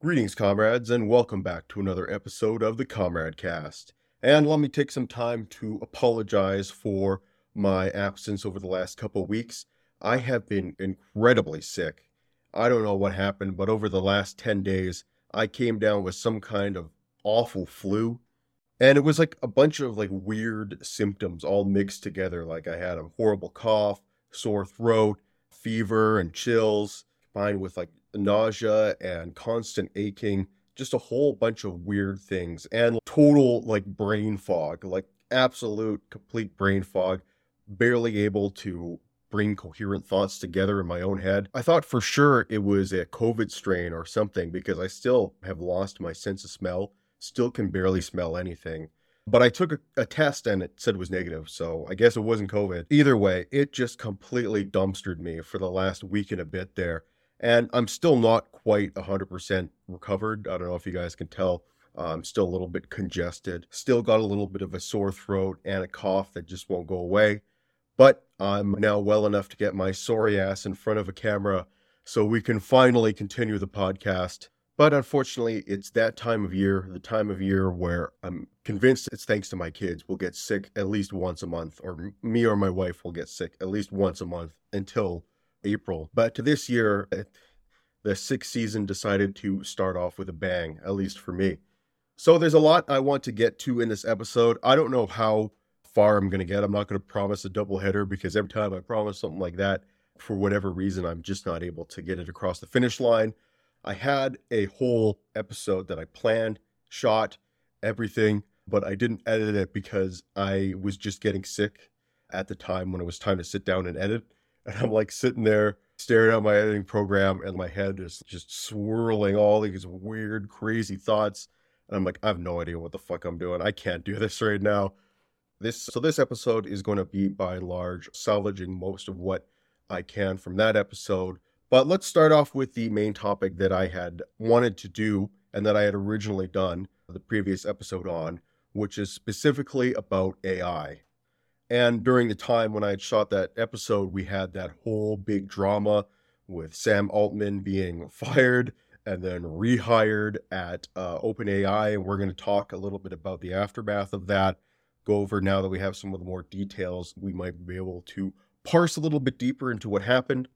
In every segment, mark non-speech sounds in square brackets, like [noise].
Greetings, comrades, and welcome back to another episode of the Comrade Cast. And let me take some time to apologize for my absence over the last couple weeks. I have been incredibly sick. I don't know what happened, but over the last 10 days, I came down with some kind of awful flu. And it was like a bunch of like weird symptoms all mixed together. Like I had a horrible cough, sore throat, fever, and chills, combined with like nausea and constant aching, just a whole bunch of weird things and total like brain fog, like absolute complete brain fog, barely able to bring coherent thoughts together in my own head. I thought for sure it was a COVID strain or something because I still have lost my sense of smell, still can barely smell anything. But I took a, a, test and it said it was negative, so I guess it wasn't COVID. Either way, it just completely dumpstered me for the last week and a bit there and I'm still not quite 100% recovered. I don't know if you guys can tell. Uh, I'm still a little bit congested, still got a little bit of a sore throat and a cough that just won't go away. But I'm now well enough to get my sorry ass in front of a camera so we can finally continue the podcast. But unfortunately, it's that time of year, the time of year where I'm convinced it's thanks to my kids. We'll get sick at least once a month, or me or my wife will get sick at least once a month until April. But to this year, eh, the sixth season decided to start off with a bang, at least for me. So there's a lot I want to get to in this episode. I don't know how far I'm going to get. I'm not going to promise a double header because every time I promise something like that, for whatever reason, I'm just not able to get it across the finish line. I had a whole episode that I planned, shot, everything, but I didn't edit it because I was just getting sick at the time when it was time to sit down and edit. And I'm like sitting there staring at my editing program, and my head is just swirling all these weird, crazy thoughts. And I'm like, I have no idea what the fuck I'm doing. I can't do this right now. This so this episode is going to be by and large salvaging most of what I can from that episode. But let's start off with the main topic that I had wanted to do and that I had originally done the previous episode on, which is specifically about AI. And during the time when I had shot that episode, we had that whole big drama with Sam Altman being fired and then rehired at uh, OpenAI. And we're going to talk a little bit about the aftermath of that. Go over now that we have some of the more details, we might be able to parse a little bit deeper into what happened.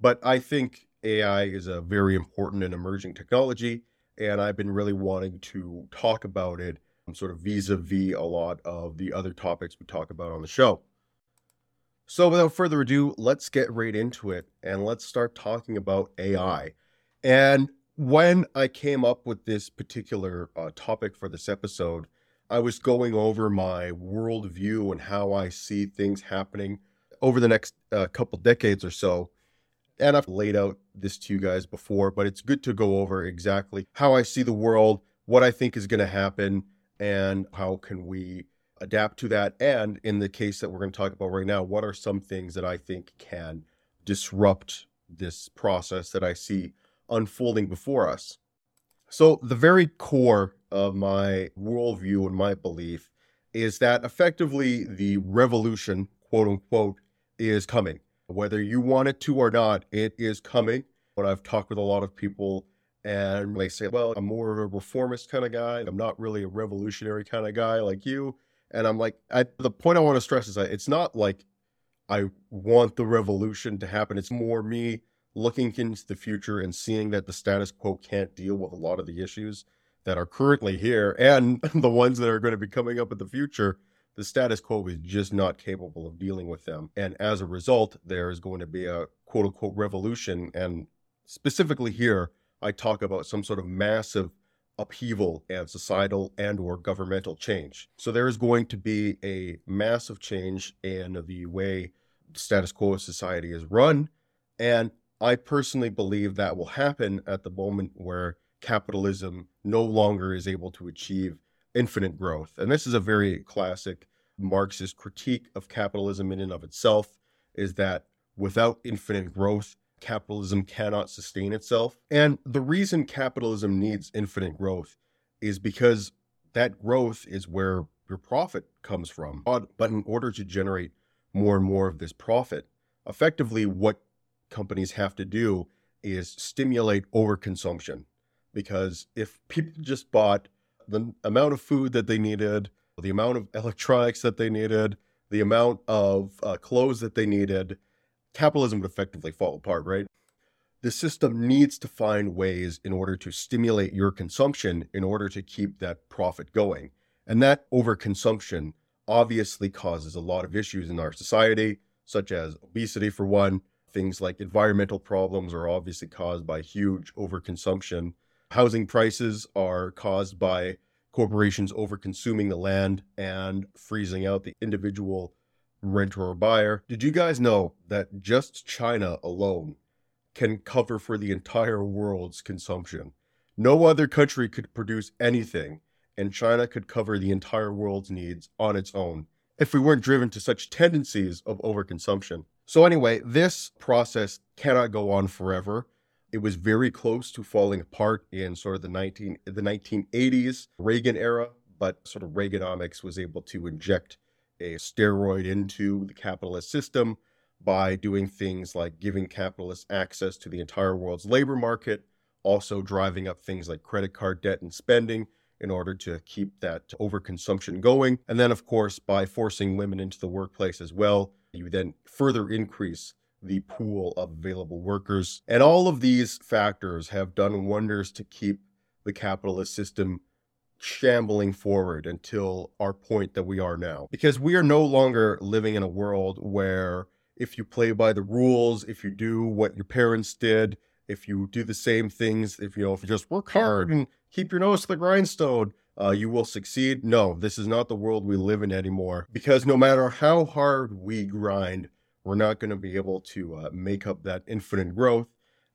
But I think AI is a very important and emerging technology, and I've been really wanting to talk about it sort of vis-a-vis a lot of the other topics we talk about on the show. So without further ado, let's get right into it and let's start talking about AI. And when I came up with this particular uh, topic for this episode, I was going over my worldview and how I see things happening over the next uh, couple decades or so. And I've laid out this to you guys before, but it's good to go over exactly how I see the world, what I think is going to happen, and how can we adapt to that? And in the case that we're going to talk about right now what are some things that i think can disrupt this process that i see unfolding before us? So the very core of my worldview and my belief is that effectively the revolution quote unquote is coming. Whether you want it to or not it is coming. But i've talked with a lot of people and they say, well, I'm more of a reformist kind of guy. I'm not really a revolutionary kind of guy like you. And I'm like, I, the point I want to stress is that it's not like I want the revolution to happen. It's more me looking into the future and seeing that the status quo can't deal with a lot of the issues that are currently here and [laughs] the ones that are going to be coming up in the future. The status quo is just not capable of dealing with them. And as a result, there is going to be a quote unquote revolution. And specifically here, I talk about some sort of massive upheaval and societal and or governmental change. So there is going to be a massive change in the way status quo society is run and I personally believe that will happen at the moment where capitalism no longer is able to achieve infinite growth. And this is a very classic Marxist critique of capitalism in and of itself is that without infinite growth, capitalism cannot sustain itself. And the reason capitalism needs infinite growth is because that growth is where your profit comes from. But in order to generate more and more of this profit, effectively what companies have to do is stimulate overconsumption. Because if people just bought the amount of food that they needed, the amount of electronics that they needed, the amount of uh, clothes that they needed, capitalism would effectively fall apart, right? The system needs to find ways in order to stimulate your consumption in order to keep that profit going. And that overconsumption obviously causes a lot of issues in our society, such as obesity, for one. Things like environmental problems are obviously caused by huge overconsumption. Housing prices are caused by corporations over consuming the land and freezing out the individual renter or buyer. Did you guys know that just China alone can cover for the entire world's consumption? No other country could produce anything, and China could cover the entire world's needs on its own if we weren't driven to such tendencies of overconsumption. So, anyway, this process cannot go on forever. It was very close to falling apart in sort of the 19 the 1980s Reagan era, but sort of Reaganomics was able to inject a steroid into the capitalist system by doing things like giving capitalists access to the entire world's labor market, also driving up things like credit card debt and spending in order to keep that overconsumption going. And then, of course, by forcing women into the workplace as well, you then further increase the pool of available workers. And all of these factors have done wonders to keep the capitalist system shambling forward until our point that we are now. Because we are no longer living in a world where if you play by the rules, if you do what your parents did, if you do the same things, if you know, if you just work hard and keep your nose to the grindstone, uh, you will succeed. No, this is not the world we live in anymore. Because no matter how hard we grind, we're not going to be able to uh, make up that infinite growth.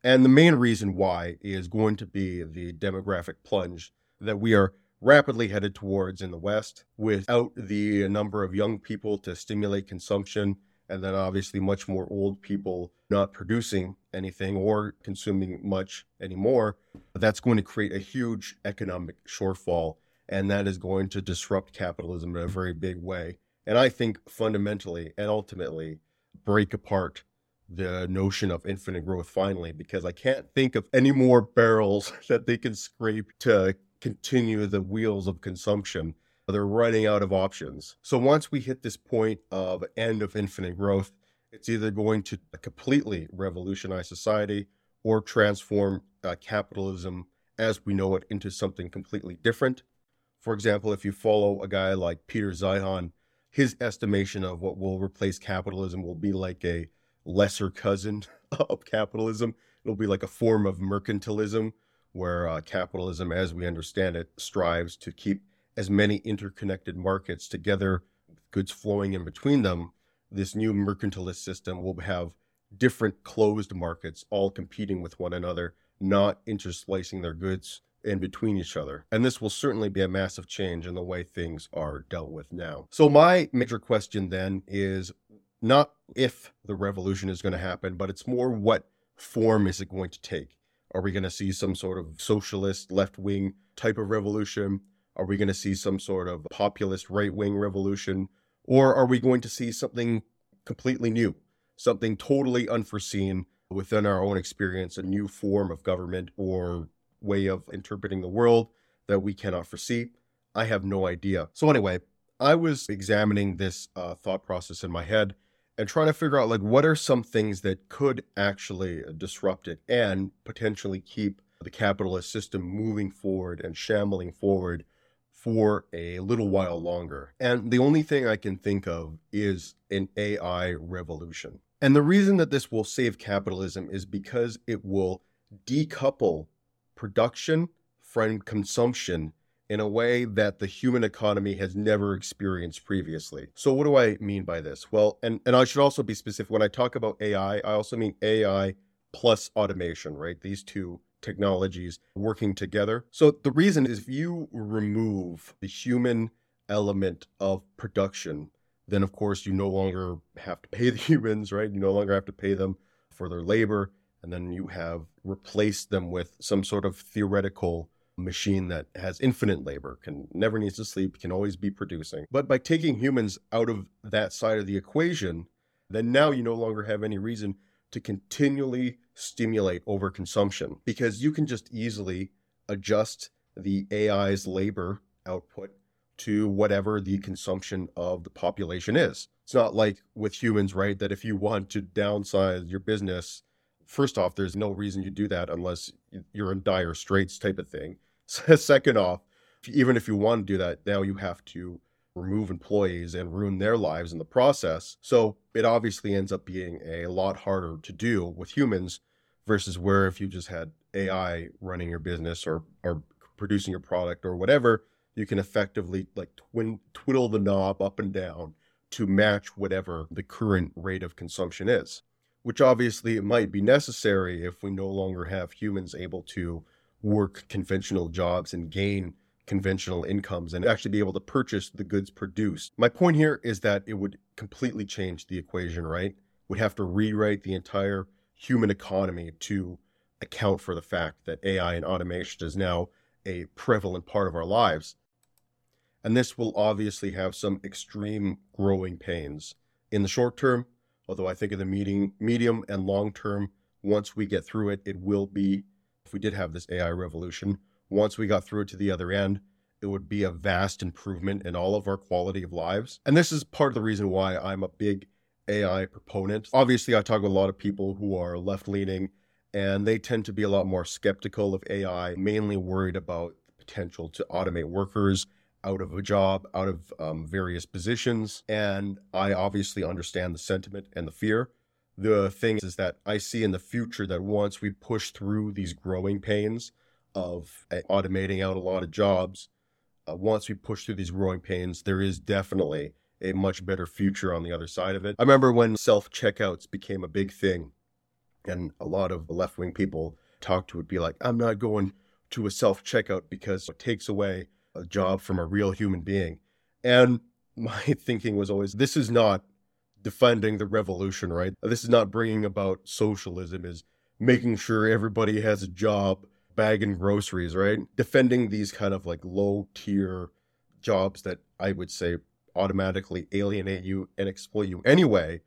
And the main reason why is going to be the demographic plunge that we are rapidly headed towards in the West without the number of young people to stimulate consumption. And then obviously much more old people not producing anything or consuming much anymore. That's going to create a huge economic shortfall. And that is going to disrupt capitalism in a very big way. And I think fundamentally and ultimately, break apart the notion of infinite growth finally because I can't think of any more barrels [laughs] that they can scrape to continue the wheels of consumption. They're running out of options. So once we hit this point of end of infinite growth, it's either going to completely revolutionize society or transform uh, capitalism as we know it into something completely different. For example, if you follow a guy like Peter Zeihan, his estimation of what will replace capitalism will be like a lesser cousin [laughs] of capitalism. It'll be like a form of mercantilism where uh, capitalism, as we understand it, strives to keep as many interconnected markets together, goods flowing in between them. This new mercantilist system will have different closed markets all competing with one another, not intersplicing their goods in between each other. And this will certainly be a massive change in the way things are dealt with now. So, my major question then is not if the revolution is going to happen, but it's more what form is it going to take? Are we going to see some sort of socialist left wing type of revolution? Are we going to see some sort of populist right wing revolution? Or are we going to see something completely new, something totally unforeseen within our own experience, a new form of government or way of interpreting the world that we cannot foresee. I have no idea. So, anyway, I was examining this uh, thought process in my head and trying to figure out like what are some things that could actually disrupt it and potentially keep the capitalist system moving forward and shambling forward for a little while longer. And the only thing I can think of is an AI revolution. And the reason that this will save capitalism is because it will decouple production from consumption in a way that the human economy has never experienced previously. So what do I mean by this? Well, and, and I should also be specific. When I talk about AI, I also mean AI plus automation, right? These two technologies working together. So the reason is if you remove the human element of production, then of course you no longer have to pay [laughs] the humans, right? You no longer have to pay them for their labor and then you have replaced them with some sort of theoretical machine that has infinite labor, can never needs to sleep, can always be producing. But by taking humans out of that side of the equation, then now you no longer have any reason to continually stimulate overconsumption because you can just easily adjust the AI's labor output to whatever the consumption of the population is. It's not like with humans, right? That if you want to downsize your business, first off, there's no reason you do that unless you're in dire straits type of thing. [laughs] Second off, even if you want to do that, now you have to remove employees and ruin their lives in the process. So it obviously ends up being a lot harder to do with humans versus where if you just had AI running your business or or producing your product or whatever, you can effectively like twin, twiddle the knob up and down to match whatever the current rate of consumption is, which obviously it might be necessary if we no longer have humans able to work conventional jobs and gain conventional incomes and actually be able to purchase the goods produced. My point here is that it would completely change the equation, right? We'd have to rewrite the entire human economy to account for the fact that AI and automation is now a prevalent part of our lives. And this will obviously have some extreme growing pains in the short term, although I think in the medium, medium and long term, once we get through it, it will be, if we did have this AI revolution, once we got through it to the other end, it would be a vast improvement in all of our quality of lives. And this is part of the reason why I'm a big AI proponent. Obviously, I talk with a lot of people who are left leaning and they tend to be a lot more skeptical of AI, mainly worried about the potential to automate workers out of a job, out of um, various positions. And I obviously understand the sentiment and the fear. The thing is that I see in the future that once we push through these growing pains of uh, automating out a lot of jobs, uh, once we push through these growing pains, there is definitely a much better future on the other side of it. I remember when self checkouts became a big thing and a lot of left wing people talked to would be like, I'm not going to a self checkout because it takes away a job from a real human being. And [laughs] my thinking was always this is not defending the revolution, right? This is not bringing about socialism, is making sure everybody has a job, bagging groceries, right? Defending these kind of like low tier jobs that I would say automatically alienate you and exploit you anyway.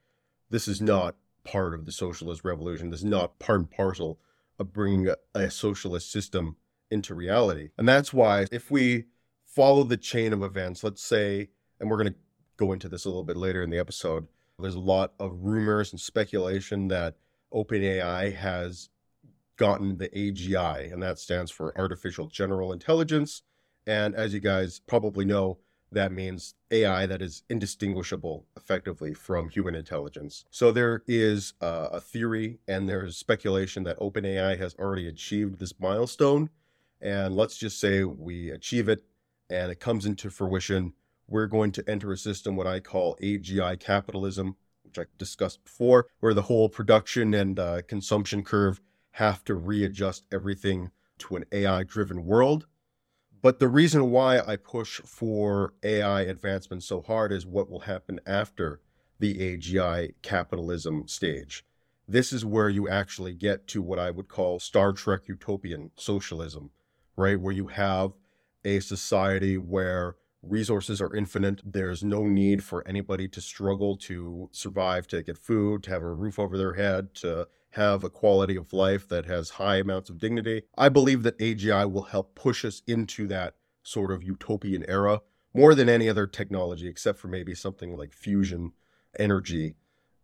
This is not part of the socialist revolution. This is not part and parcel of bringing a, a socialist system into reality. And that's why if we follow the chain of events, let's say, and we're going to go into this a little bit later in the episode, there's a lot of rumors and speculation that OpenAI has gotten the AGI, and that stands for Artificial General Intelligence. And as you guys probably know, that means AI that is indistinguishable effectively from human intelligence. So there is uh, a theory and there's speculation that OpenAI has already achieved this milestone. And let's just say we achieve it and it comes into fruition. We're going to enter a system, what I call AGI capitalism, which I discussed before, where the whole production and uh, consumption curve have to readjust everything to an AI driven world but the reason why I push for AI advancement so hard is what will happen after the AGI capitalism stage. This is where you actually get to what I would call Star Trek utopian socialism, right? Where you have a society where resources are infinite. There's no need for anybody to struggle to survive, to get food, to have a roof over their head, to have a quality of life that has high amounts of dignity. I believe that AGI will help push us into that sort of utopian era more than any other technology, except for maybe something like fusion energy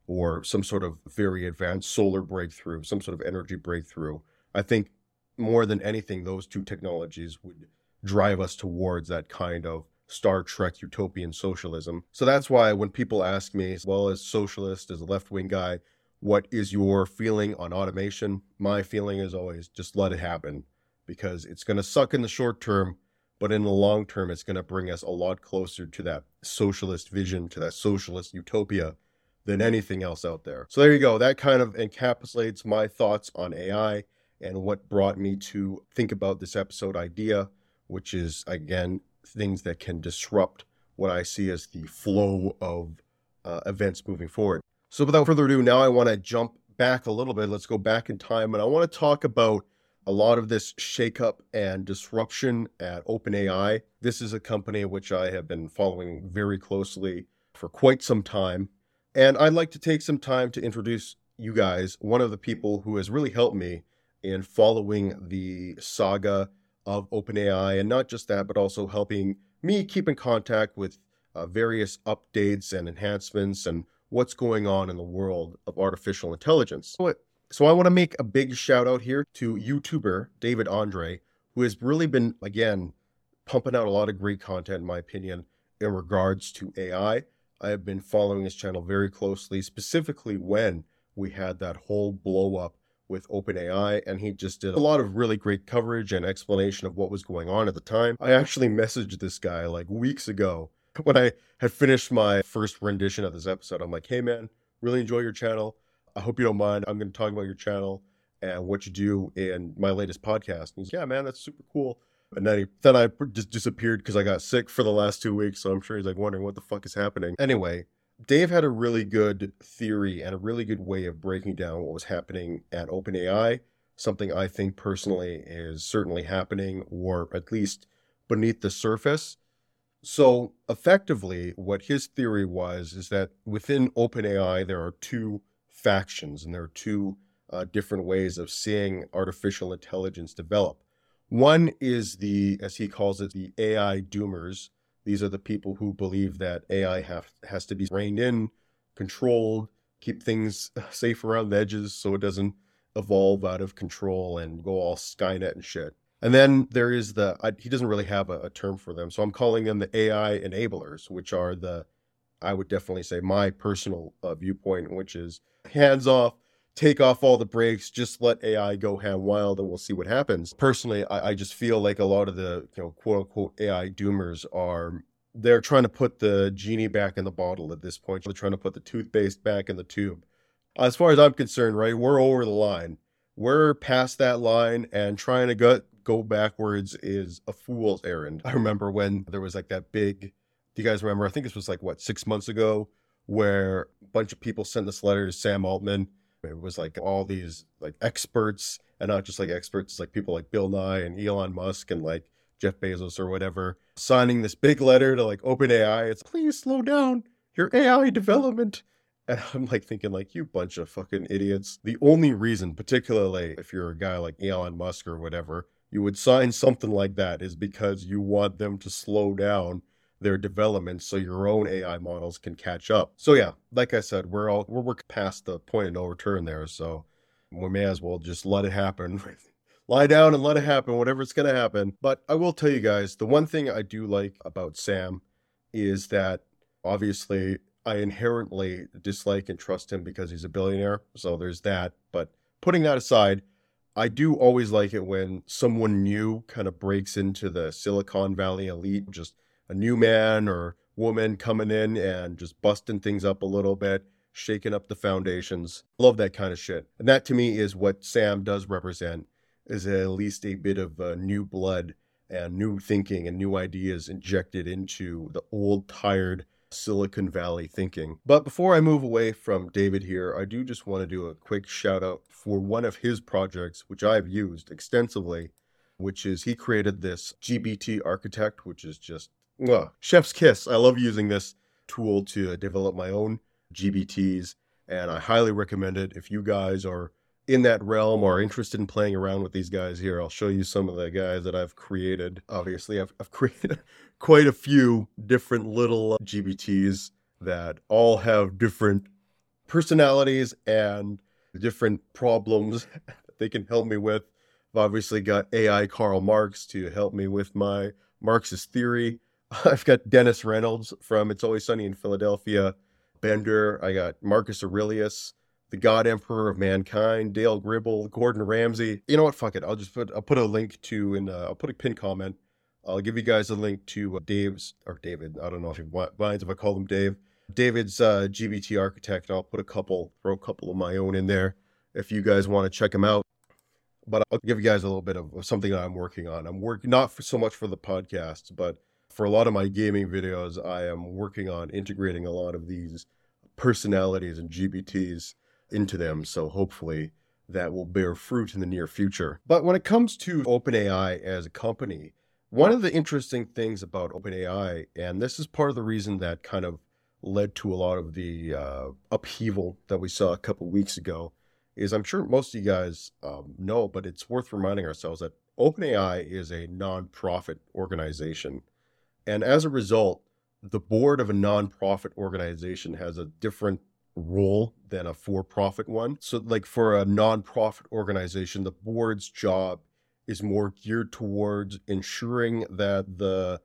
or some sort of very advanced solar breakthrough, some sort of energy breakthrough. I think more than anything, those two technologies would drive us towards that kind of Star Trek utopian socialism. So that's why when people ask me, well, as socialist, as a left wing guy, what is your feeling on automation? My feeling is always just let it happen because it's going to suck in the short term, but in the long term, it's going to bring us a lot closer to that socialist vision, to that socialist utopia than anything else out there. So there you go. That kind of encapsulates my thoughts on AI and what brought me to think about this episode idea, which is again things that can disrupt what I see as the flow of uh, events moving forward. So without further ado, now I want to jump back a little bit. Let's go back in time and I want to talk about a lot of this shakeup and disruption at OpenAI. This is a company which I have been following very closely for quite some time. And I'd like to take some time to introduce you guys one of the people who has really helped me in following the saga of OpenAI. And not just that, but also helping me keep in contact with uh, various updates and enhancements and what's going on in the world of artificial intelligence. So, so I want to make a big shout out here to YouTuber David Ondrej, who has really been, again, pumping out a lot of great content, in my opinion, in regards to AI. I have been following his channel very closely, specifically when we had that whole blow up with OpenAI, and he just did a lot of really great coverage and explanation of what was going on at the time. I actually messaged this guy like weeks ago when I had finished my first rendition of this episode. I'm like, hey man, really enjoy your channel. I hope you don't mind. I'm going to talk about your channel and what you do in my latest podcast. And he's, yeah, man, that's super cool. And then he, then I just disappeared because I got sick for the last two weeks. So I'm sure he's like wondering what the fuck is happening. Anyway, Dave had a really good theory and a really good way of breaking down what was happening at OpenAI. Something I think personally is certainly happening, or at least beneath the surface. So, effectively, what his theory was is that within OpenAI, there are two factions and there are two uh, different ways of seeing artificial intelligence develop. One is the, as he calls it, the AI doomers, these are the people who believe that AI have, has to be reined in, controlled, keep things [laughs] safe around the edges so it doesn't evolve out of control and go all Skynet and shit. And then there is the, I, he doesn't really have a, a term for them. So I'm calling them the AI enablers, which are the, I would definitely say my personal uh, viewpoint, which is hands off, take off all the brakes, just let AI go ham wild and we'll see what happens. Personally, I, I just feel like a lot of the, you know, quote unquote AI doomers are they're trying to put the genie back in the bottle at this point. They're trying to put the toothpaste back in the tube. As far as I'm concerned, right, we're over the line. We're past that line and trying to go go backwards is a fool's errand. I remember when there was like that big do you guys remember? I think this was like what, six months ago, where a bunch of people sent this letter to Sam Altman it was like all these like experts and not just like experts, like people like Bill Nye and Elon Musk and like Jeff Bezos or whatever, signing this big letter to like OpenAI. It's please slow down your AI development. And [laughs] I'm like thinking, like, you bunch of fucking idiots. The only reason, particularly if you're a guy like Elon Musk or whatever, you would sign something like that is because you want them to slow down their development so your own AI models can catch up. So yeah, like I said, we're all we're working past the point of no return there. So we may as well just let it happen. [laughs] Lie down and let it happen, whatever it's gonna happen. But I will tell you guys, the one thing I do like about Sam is that obviously I inherently dislike and trust him because he's a billionaire. So there's that. But putting that aside, I do always like it when someone new kind of breaks into the Silicon Valley elite, just a new man or woman coming in and just busting things up a little bit, shaking up the foundations. Love that kind of shit. And that to me is what Sam does represent is at least a bit of uh, new blood and new thinking and new ideas injected into the old tired Silicon Valley thinking. But before I move away from David here, I do just want to do a quick shout out for one of his projects, which I've used extensively, which is he created this GBT architect, which is just well, chef's kiss. I love using this tool to develop my own GBTs, and I highly recommend it. If you guys are in that realm or interested in playing around with these guys here, I'll show you some of the guys that I've created. Obviously, I've, I've [laughs] created quite a few different little GBTs that all have different personalities and different problems [laughs] they can help me with. I've obviously got AI Karl Marx to help me with my Marxist theory. [laughs] I've got Dennis Reynolds from It's Always Sunny in Philadelphia, Bender. I got Marcus Aurelius, the God Emperor of Mankind, Dale Gribble, Gordon Ramsay. You know what? Fuck it. I'll just put I'll put a link to and uh, I'll put a pin comment. I'll give you guys a link to uh, Dave's or David. I don't know if he minds if I call him Dave. David's uh, GPT architect. I'll put a couple, throw a couple of my own in there if you guys want to check him out. But I'll give you guys a little bit of, something that I'm working on. I'm working not for, so much for the podcast, but for a lot of my gaming videos, I am working on integrating a lot of these personalities and GBTs into them. So hopefully that will bear fruit in the near future. But when it comes to OpenAI as a company, one of the interesting things about OpenAI, and this is part of the reason that kind of led to a lot of the uh, upheaval that we saw a couple weeks ago, is I'm sure most of you guys um, know, but it's worth reminding ourselves that OpenAI is a nonprofit organization. And as a result, the board of a nonprofit organization has a different role than a for profit one. So, like for a nonprofit organization, the board's job is more geared towards ensuring that the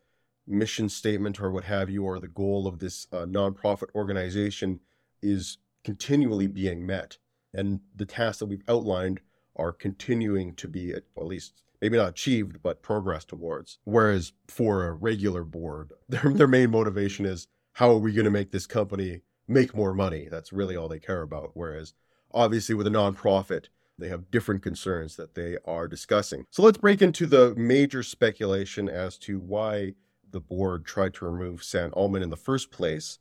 mission statement or what have you, or the goal of this uh, nonprofit organization is continually being met. And the tasks that we've outlined are continuing to be, at least maybe not achieved, but progress towards. Whereas for a regular board, [laughs] their, their main motivation is how are we going to make this company make more money? That's really all they care about. Whereas obviously with a nonprofit, they have different concerns that they are discussing. So let's break into the major speculation as to why the board tried to remove Sam Altman in the first place.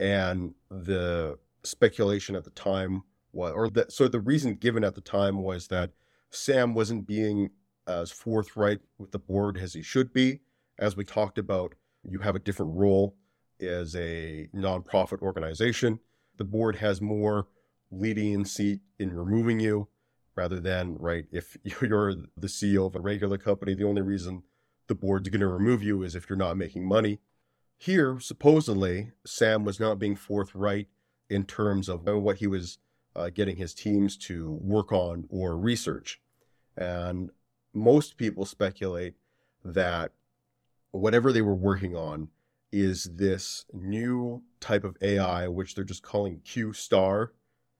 And the speculation at the time was, or that, so the reason given at the time was that Sam wasn't being as forthright with the board as he should be. As we talked about, you have a different role as a nonprofit organization. The board has more leniency in seat in removing you rather than, right, if [laughs] you're the CEO of a regular company, the only reason the board's going to remove you is if you're not making money. Here, supposedly, Sam was not being forthright in terms of what he was uh, getting his teams to work on or research. And most people speculate that whatever they were working on is this new type of AI, which they're just calling Q star.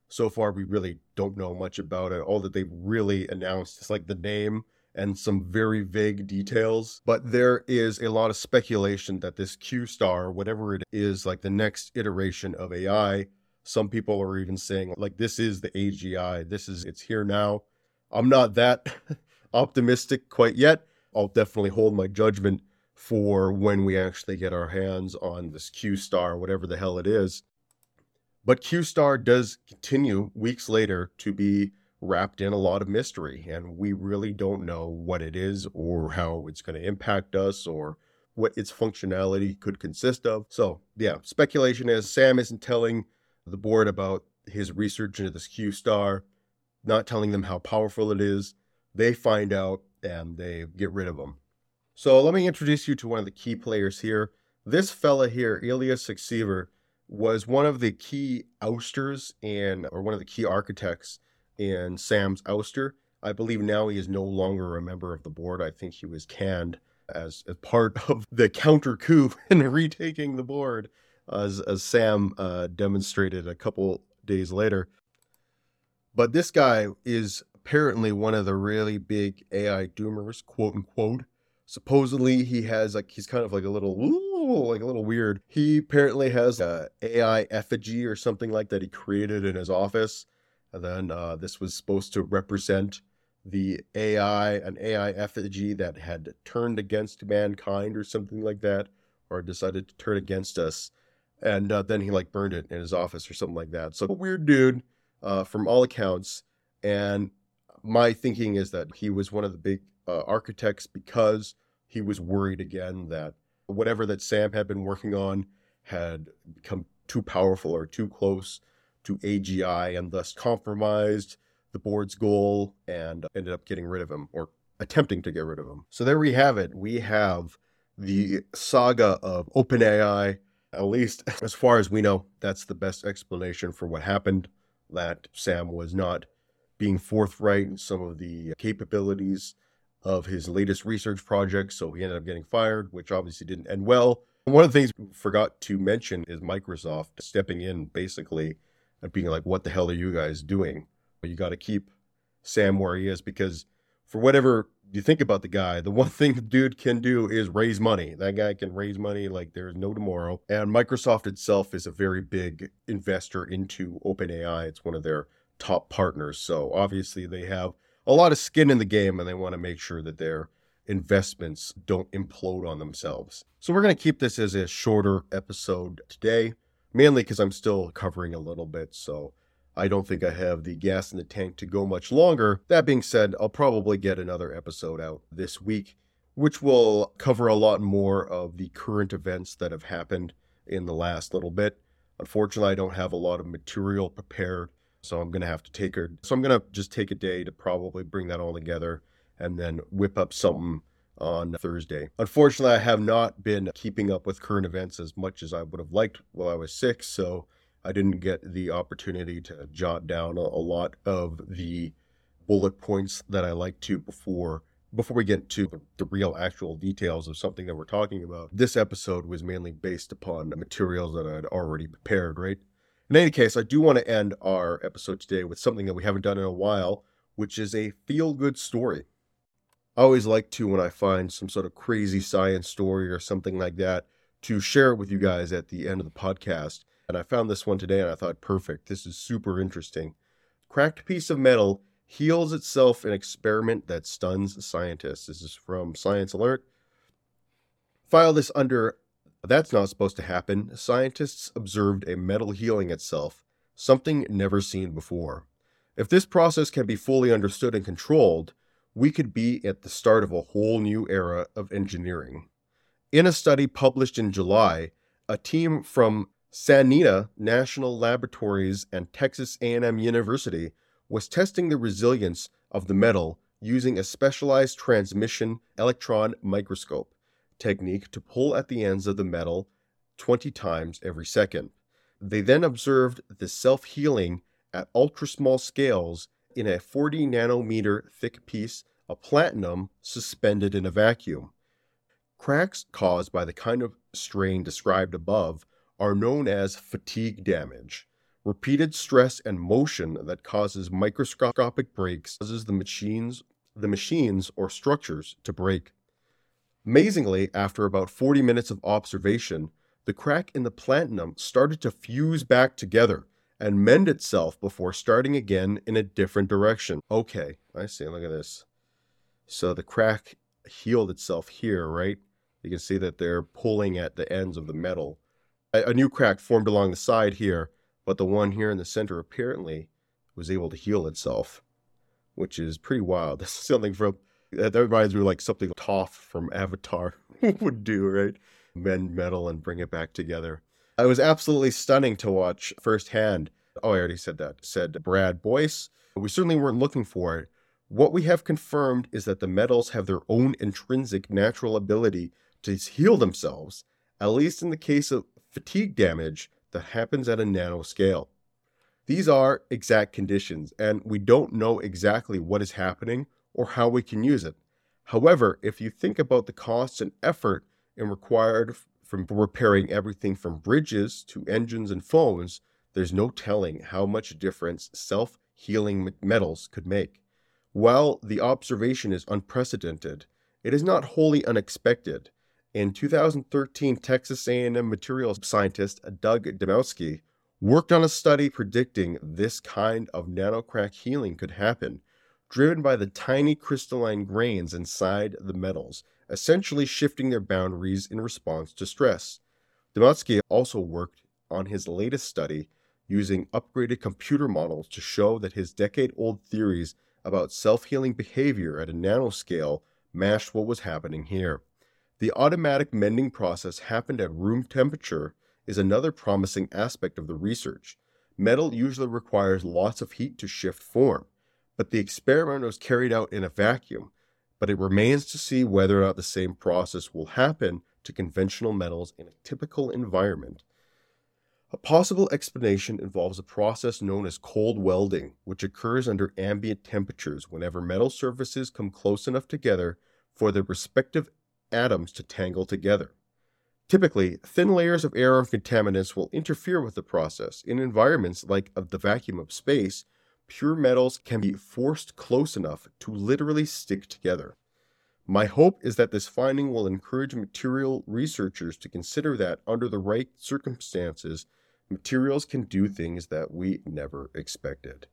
So far, we really don't know much about it. All that they've really announced is like the name and some very vague details. But there is a lot of speculation that this Q star, whatever it is, like the next iteration of AI. Some people are even saying like this is the AGI. This is it's here now. I'm not that [laughs] optimistic quite yet. I'll definitely hold my judgment for when we actually get our hands on this Q star, whatever the hell it is. But Q star does continue weeks later to be wrapped in a lot of mystery, and we really don't know what it is or how it's going to impact us or what its functionality could consist of. So, yeah, speculation is Sam isn't telling the board about his research into this Q star, not telling them how powerful it is. They find out and they get rid of him. So let me introduce you to one of the key players here. This fella here, Ilya Sutskever, was one of the key ousters and or one of the key architects in Sam's ouster. I believe now he is no longer a member of the board. I think he was canned as, as part [laughs] of the counter coup [laughs] and retaking the board, as, as Sam uh, demonstrated a couple days later. But this guy is apparently one of the really big AI doomers, quote unquote. Supposedly he has like he's kind of like a little ooh, like a little weird. He apparently has a AI effigy or something like that he created in his office, and then uh, this was supposed to represent the AI, an AI effigy that had turned against mankind or something like that, or decided to turn against us. And uh, then he like burned it in his office or something like that. So a weird dude, uh, from all accounts. And my thinking is that he was one of the big uh, architects because he was worried again that whatever that Sam had been working on had become too powerful or too close to AGI and thus compromised the board's goal and ended up getting rid of him or attempting to get rid of him. So there we have it. We have the saga of OpenAI. At least [laughs] as far as we know, that's the best explanation for what happened. That Sam was not being forthright in some of the capabilities of his latest research project. So he ended up getting fired, which obviously didn't end well. One of the things we forgot to mention is Microsoft stepping in basically and being like, what the hell are you guys doing? You got to keep Sam where he is because for whatever you think about the guy, the [laughs] one thing the dude can do is raise money. That guy can raise money like there's no tomorrow. And Microsoft itself is a very big investor into OpenAI. It's one of their top partners. So obviously they have a lot of skin in the game and they want to make sure that their investments don't implode on themselves. So we're going to keep this as a shorter episode today, mainly because I'm still covering a little bit. So I don't think I have the gas in the tank to go much longer. That being said, I'll probably get another episode out this week, which will cover a lot more of the current events that have happened in the last little bit. Unfortunately, I don't have a lot of material prepared so I'm going to have to take her. So I'm going to just take a day to probably bring that all together and then whip up something on Thursday. Unfortunately, I have not been keeping up with current events as much as I would have liked while I was sick, so I didn't get the opportunity to jot down a, lot of the bullet points that I like to before before we get to the, the real actual details of something that we're talking about. This episode was mainly based upon materials that I'd already prepared, right? In any case, I do want to end our episode today with something that we haven't done in a while, which is a feel good story. I always like to, when I find some sort of crazy science story or something like that, to share it with you guys at the end of the podcast. And I found this one today and I thought, perfect. This is super interesting. Cracked piece of metal heals itself in experiment that stuns scientists. This is from Science Alert. File this under That's Not Supposed to Happen. Scientists observed a metal healing itself, something never seen before. If this process can be fully understood and controlled, we could be at the start of a whole new era of engineering. In a study published in July, a team from Sandia National Laboratories and Texas A&M University was testing the resilience of the metal using a specialized transmission electron microscope technique to pull at the ends of the metal 20 times every second. They then observed the self-healing at ultra small scales in a 40 nanometer thick piece of platinum suspended in a vacuum. Cracks caused by the kind of strain described above are known as fatigue damage. Repeated stress and motion that causes microscopic breaks causes the machines the machines or structures to break. Amazingly, after about 40 minutes of observation, the crack in the platinum started to fuse back together and mend itself before starting again in a different direction. Okay, I see. Look at this. So the crack healed itself here, right? You can see that they're pulling at the ends of the metal. A, a new crack formed along the side here, but the one here in the center apparently was able to heal itself, which is pretty wild. [laughs] This is something from that reminds me of like something Toph from Avatar [laughs] would do, right? Mend metal and bring it back together. It was absolutely stunning to watch firsthand. Oh, I already said that. Said Brad Boyce. We certainly weren't looking for it. What we have confirmed is that the metals have their own intrinsic natural ability to heal themselves, at least in the case of fatigue damage that happens at a nanoscale. These are exact conditions, and we don't know exactly what is happening or how we can use it. However, if you think about the costs and effort and required from repairing everything from bridges to engines and phones, there's no telling how much difference self healing metals could make. While the observation is unprecedented, it is not wholly unexpected. In 2013, Texas A&M materials scientist Doug Dmowski worked on a study predicting this kind of nanocrack healing could happen, driven by the tiny crystalline grains inside the metals essentially shifting their boundaries in response to stress. Dmowski also worked on his latest study using upgraded computer models to show that his decade old theories about self healing behavior at a nanoscale matched what was happening here. The automatic mending process happened at room temperature is another promising aspect of the research. Metal usually requires lots of heat to shift form, but the experiment was carried out in a vacuum, but it remains to see whether or not the same process will happen to conventional metals in a typical environment. A possible explanation involves a process known as cold welding, which occurs under ambient temperatures whenever metal surfaces come close enough together for their respective atoms to tangle together. Typically, thin layers of air or contaminants will interfere with the process. In environments like the vacuum of space, pure metals can be forced close enough to literally stick together. My hope is that this finding will encourage material researchers to consider that under the right circumstances, materials can do things that we never expected.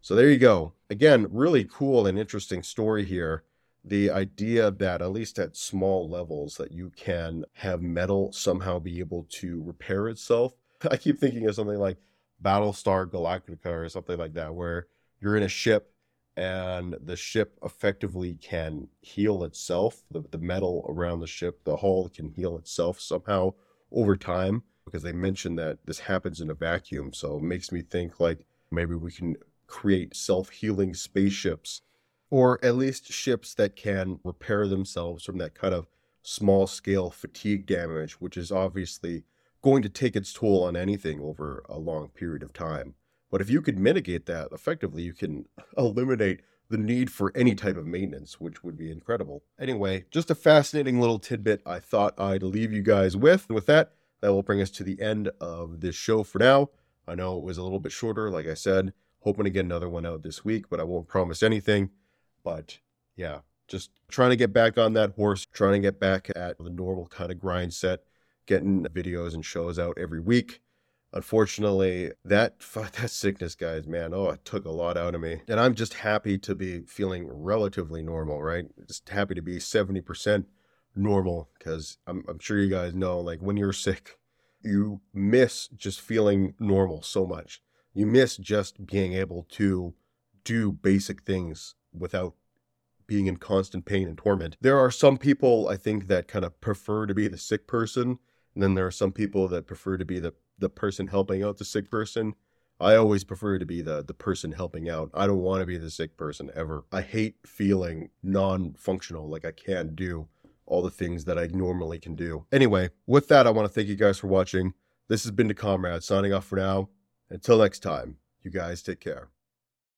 So there you go. Again, really cool and interesting story here. The idea that, at least at small levels, that you can have metal somehow be able to repair itself. [laughs] I keep thinking of something like Battlestar Galactica or something like that, where you're in a ship and the ship effectively can heal itself. The, the metal around the ship, the hull can heal itself somehow over time because they mentioned that this happens in a vacuum. So it makes me think like maybe we can create self healing spaceships or at least ships that can repair themselves from that kind of small scale fatigue damage, which is obviously going to take its toll on anything over a long period of time. But if you could mitigate that effectively, you can [laughs] eliminate the need for any type of maintenance, which would be incredible. Anyway, just a fascinating little tidbit I thought I'd leave you guys with. With that, that will bring us to the end of this show for now. I know it was a little bit shorter, like I said, hoping to get another one out this week, but I won't promise anything. But yeah, just trying to get back on that horse, trying to get back at the normal kind of grind set, getting videos and shows out every week unfortunately, that [laughs] that sickness, guys, man, oh, it took a lot out of me. And I'm just happy to be feeling relatively normal, right? Just happy to be 70% normal because I'm, I'm sure you guys know, like when you're sick, you miss just feeling normal so much. You miss just being able to do basic things without being in constant pain and torment. There are some people I think that kind of prefer to be the sick person, and then there are some people that prefer to be the the person helping out the sick person. I always prefer to be the the person helping out. I don't want to be the sick person ever. I hate feeling non-functional like I can't do all the things that I normally can do. Anyway, with that I want to thank you guys for watching. This has been the Comrade signing off for now. Until next time, you guys take care.